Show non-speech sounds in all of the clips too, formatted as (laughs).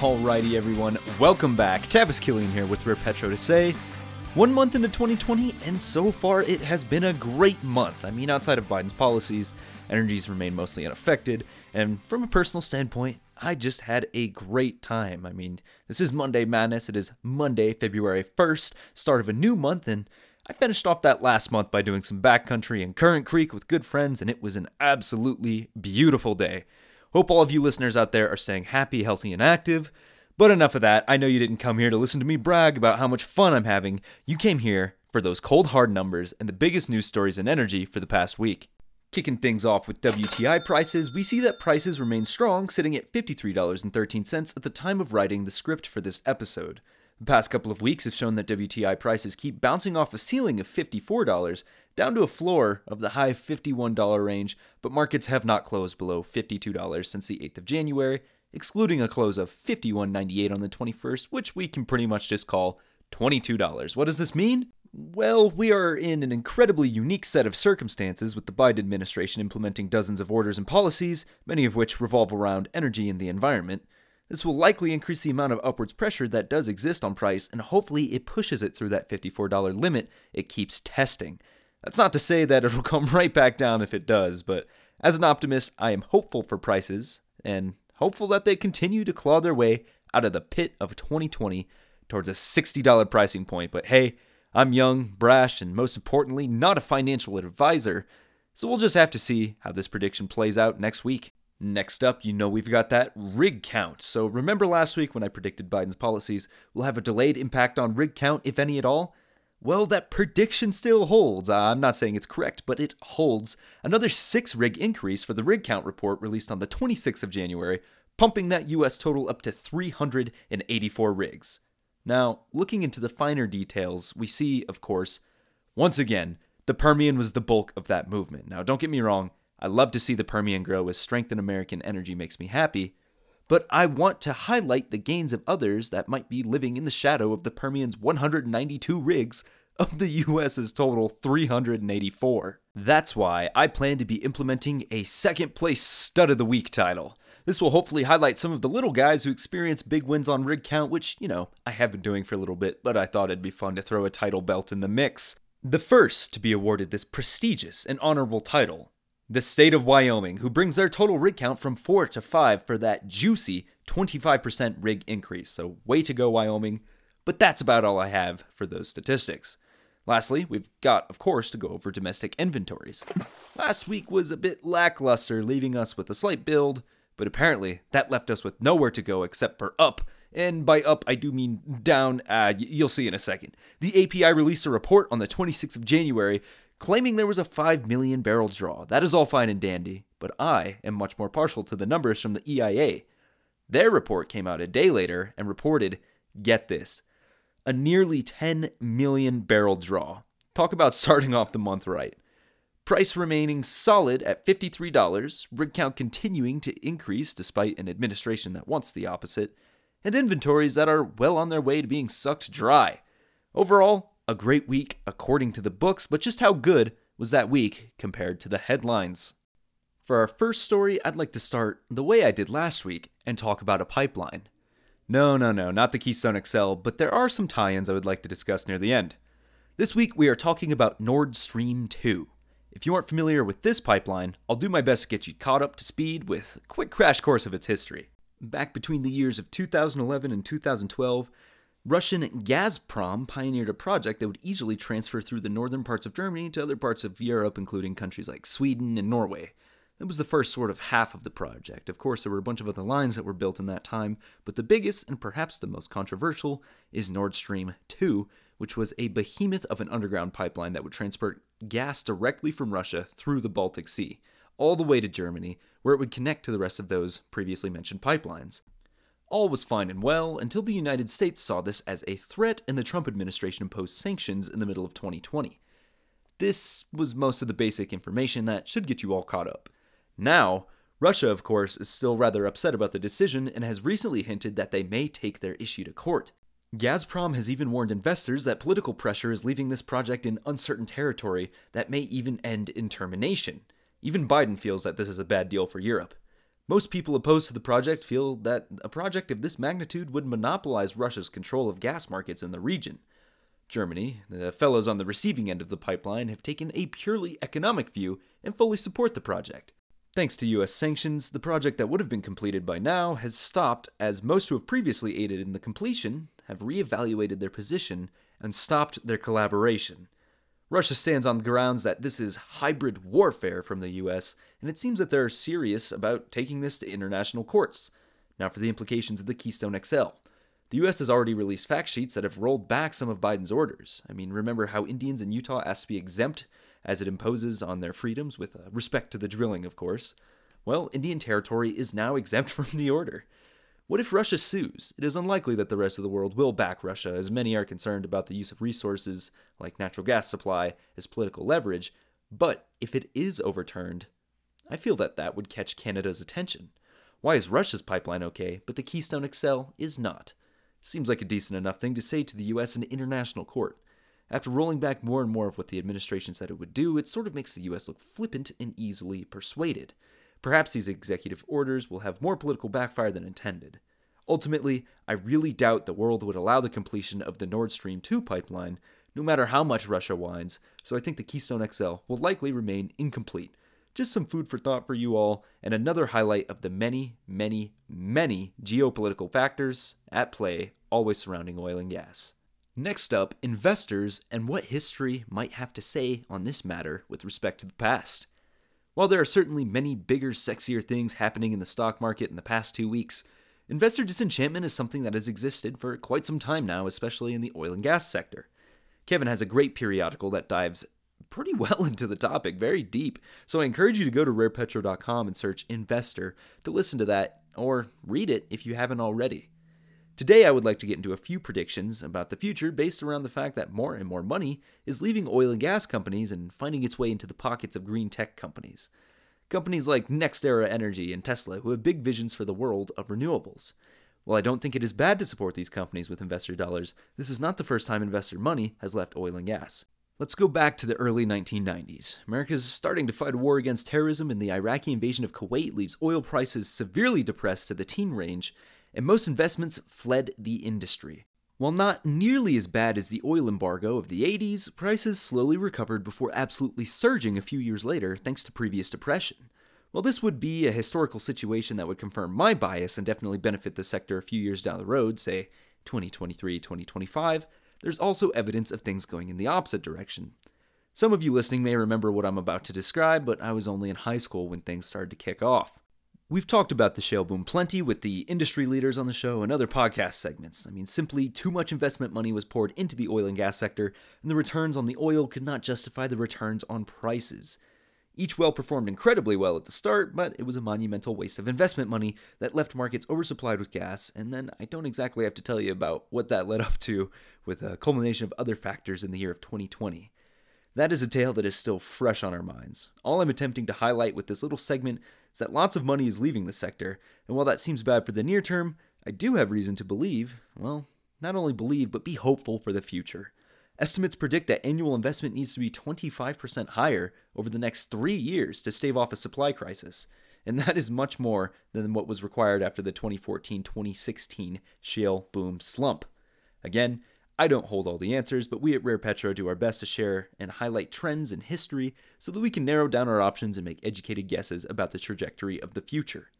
Alrighty, everyone, welcome back. Tavis Killian here with Rare Petro to say. One month into 2020, and so far it has been a great month. I mean, outside of Biden's policies, energies remain mostly unaffected, and from a personal standpoint, I just had a great time. I mean, this is Monday Madness. It is Monday, February 1st, start of a new month, and I finished off that last month by doing some backcountry in Currant Creek with good friends, and it was an absolutely beautiful day. Hope all of you listeners out there are staying happy, healthy, and active. But enough of that. I know you didn't come here to listen to me brag about how much fun I'm having. You came here for those cold hard numbers and the biggest news stories in energy for the past week. Kicking things off with WTI prices, we see that prices remain strong, sitting at $53.13 at the time of writing the script for this episode. The past couple of weeks have shown that WTI prices keep bouncing off a ceiling of $54 down to a floor of the high $51 range, but markets have not closed below $52 since the 8th of January, excluding a close of $51.98 on the 21st, which we can pretty much just call $22. What does this mean? Well, we are in an incredibly unique set of circumstances with the Biden administration implementing dozens of orders and policies, many of which revolve around energy and the environment. This will likely increase the amount of upwards pressure that does exist on price, and hopefully it pushes it through that $54 limit it keeps testing. That's not to say that it'll (laughs) come right back down if it does, but as an optimist, I am hopeful for prices, and hopeful that they continue to claw their way out of the pit of 2020 towards a $60 pricing point. But hey, I'm young, brash, and most importantly, not a financial advisor, so we'll just have to see how this prediction plays out next week. Next up, you know we've got that rig count. So remember last week when I predicted Biden's policies will have a delayed impact on rig count, if any at all? Well, that prediction still holds. Uh, I'm not saying it's correct, but it holds. Another six rig increase for the rig count report released on the 26th of January, pumping that US total up to 384 rigs. Now, looking into the finer details, we see, of course, once again, the Permian was the bulk of that movement. Now, don't get me wrong, I love to see the Permian grow as strength in American energy makes me happy, but I want to highlight the gains of others that might be living in the shadow of the Permian's 192 rigs of the US's total 384. That's why I plan to be implementing a second place stud of the week title. This will hopefully highlight some of the little guys who experience big wins on rig count, which, you know, I have been doing for a little bit, but I thought it'd be fun to throw a title belt in the mix. The first to be awarded this prestigious and honorable title the state of Wyoming, who brings their total rig count from 4 to 5 for that juicy 25% rig increase. So, way to go, Wyoming. But that's about all I have for those statistics. Lastly, we've got, of course, to go over domestic inventories. Last week was a bit lackluster, leaving us with a slight build, but apparently that left us with nowhere to go except for up. And by up, I do mean down. Uh, you'll see in a second. The API released a report on the 26th of January claiming there was a 5 million barrel draw. That is all fine and dandy, but I am much more partial to the numbers from the EIA. Their report came out a day later and reported get this a nearly 10 million barrel draw. Talk about (laughs) starting off the month right. Price remaining solid at $53, rig count continuing to increase despite an administration that wants the opposite, and inventories that are well on their way to being sucked dry. Overall, a great week according to the books, but just how good was that week compared to the headlines? For our first story, I'd like to start the way I did last week and talk about a pipeline. No, no, no, not the Keystone XL, but there are some tie ins I would like to discuss near the end. This week, we are talking about Nord Stream 2. If you aren't familiar with this pipeline, I'll do my best to get you caught up to speed with a quick crash course of its history. Back between the years of 2011 and 2012, Russian Gazprom pioneered a project that would easily transfer through the northern parts of Germany to other parts of Europe, including countries like Sweden and Norway. That was the first sort of half of the project. Of course, there were a bunch of other lines that were built in that time, but the biggest and perhaps the most controversial is Nord Stream 2, which was a behemoth of an underground pipeline that would transport gas directly from Russia through the Baltic Sea, all the way to Germany, where it would connect to the rest of those previously mentioned pipelines. All was fine and well until the United States saw this as a threat and the Trump administration imposed sanctions in the middle of 2020. This was most of the basic information that should get you all caught up. Now, Russia, of course, is still rather upset about the decision and has recently hinted that they may take their issue to court. Gazprom has even warned investors that political pressure is leaving this project in uncertain territory that may even end in termination. Even Biden feels that this is a bad deal for Europe. Most people opposed to the project feel that a project of this magnitude would monopolize Russia's control of gas markets in the region. Germany, the fellows on the receiving end of the pipeline, have taken a purely economic view and fully support the project. Thanks to US sanctions, the project that would have been completed by now has stopped, as most who have previously aided in the completion have re-evaluated their position and stopped their collaboration. Russia stands on the grounds that this is hybrid warfare from the US, and it seems that they're serious about taking this to international courts. Now, for the implications of the Keystone XL. The US has already released fact sheets that have rolled back some of Biden's orders. I mean, remember how Indians in Utah asked to be exempt as it imposes on their freedoms, with uh, respect to the drilling, of course? Well, Indian Territory is now (laughs) exempt from the order. What if Russia sues? It is unlikely that the rest of the world will back Russia, as many are concerned about the use of resources like natural gas supply as political leverage. But if it is overturned, I feel that that would catch Canada's attention. Why is Russia's pipeline okay, but the Keystone XL is not? Seems like a decent enough thing to say to the US in international court. After rolling back more and more of what the administration said it would do, it sort of makes the US look flippant and easily persuaded. Perhaps these executive orders will have more political backfire than intended. Ultimately, I really doubt the world would allow the completion of the Nord Stream 2 pipeline, no matter how much Russia whines, so I think the Keystone XL will likely remain incomplete. Just some food for thought for you all, and another highlight of the many, many, many geopolitical factors at play always surrounding oil and gas. Next up, investors and what history might have to say on this matter with respect to the past. While there are certainly many bigger, sexier things happening in the stock market in the past two weeks, investor disenchantment is something that has existed for quite some time now, especially in the oil and gas sector. Kevin has a great periodical that dives pretty (laughs) well into the topic, very deep. So I encourage you to go to rarepetro.com and search investor to listen to that or read it if you haven't already. Today, I would like to get into a few predictions about the future based around the fact that more and more money is leaving oil and gas companies and finding its way into the pockets of green tech companies. Companies like NextEra Energy and Tesla, who have big visions for the world of renewables. While I don't think it is bad to support these companies with investor dollars, this is not the first time investor money has left oil and gas. Let's go back to the early 1990s. America is starting to fight a war against terrorism, and the Iraqi invasion of Kuwait leaves oil prices severely depressed to the teen range, and most investments fled the industry. While not nearly as bad as the oil embargo of the 80s, prices slowly recovered before absolutely surging a few years later thanks to previous depression. While this would be a historical situation that would confirm my bias and definitely benefit the sector a few years down the road, say 2023, 2025, there's also evidence of things going in the opposite direction. Some of you listening may remember what I'm about to describe, but I was only in high school when things started to kick off. We've talked about the shale boom plenty with the industry leaders on the show and other podcast segments. I mean, simply too much investment money was poured into the oil and gas sector, and the returns on the oil could not justify the returns on prices. Each well performed incredibly well at the start, but it was a monumental waste of investment money that left markets oversupplied with gas, and then I don't exactly have to tell you about what that led up to with a culmination of other factors in the year of 2020. That is a tale that is still fresh on our minds. All I'm attempting to highlight with this little segment is that lots of money is leaving the sector, and while that seems bad for the near term, I do have reason to believe, well, not only believe, but be hopeful for the future. Estimates predict that annual investment needs to be 25% higher over the next three years to stave off a supply crisis, and that is much more than what was required after the 2014 2016 shale boom slump. Again, I don't hold all the answers, but we at Rare Petro do our best to share and highlight trends in history so that we can narrow down our options and make educated guesses about the trajectory of the future.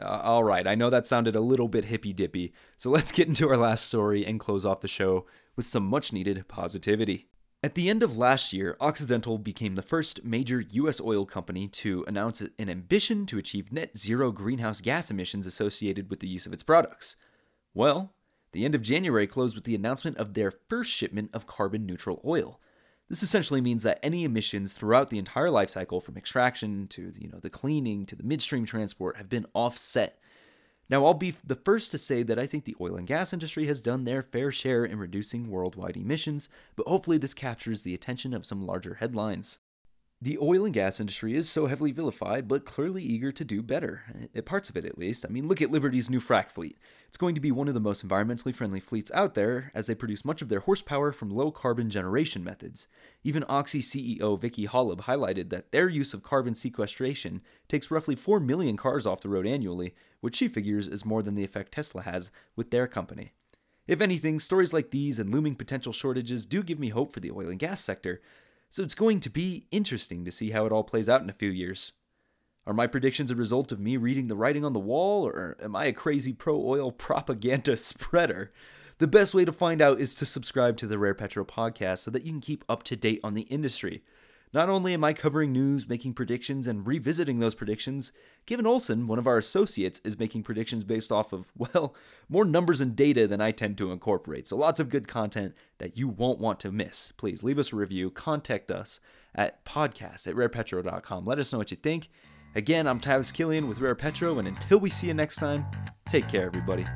Uh, all right, I know that sounded a little bit hippy dippy, so let's get into our last story and close off the show with some much needed positivity. At the end of last year, Occidental became the first major U.S. oil company to announce an ambition to achieve net zero greenhouse gas emissions associated with the use of its products. Well, the end of January closed with the announcement of their first shipment of carbon neutral oil. This essentially means that any emissions throughout the entire life cycle from extraction to you know the cleaning to the midstream transport have been offset. Now I'll be the first to say that I think the oil and gas industry has done their fair share in reducing worldwide emissions, but hopefully this captures the attention of some larger headlines. The oil and gas industry is so heavily vilified, but clearly eager to do better. At parts of it, at least. I mean, look at Liberty's new frac fleet. It's going to be one of the most environmentally friendly fleets out there, as they produce much of their horsepower from low carbon generation methods. Even Oxy CEO Vicki Hollub highlighted that their use of carbon sequestration takes roughly 4 million cars off the road annually, which she figures is more than the effect Tesla has with their company. If anything, stories like these and looming potential shortages do give me hope for the oil and gas sector, so it's going to be interesting to see how it all plays out in a few years. Are my predictions a result of me reading the writing on the wall, or am I a crazy pro oil (laughs) propaganda spreader? The best way to find out is to subscribe to the Rare Petro podcast so that you can keep up to date on the industry. Not only am I covering news, making predictions, and revisiting those predictions, Kevin Olson, one of our associates, is making predictions based off of, (laughs) well, more numbers and data than I tend to incorporate. So lots of good content that you won't want to miss. Please leave us a review, contact us at podcast at rarepetro.com. Let us know what you think. Again, I'm Tavis Killian with Rare Petro, and until we see you next time, take care, everybody.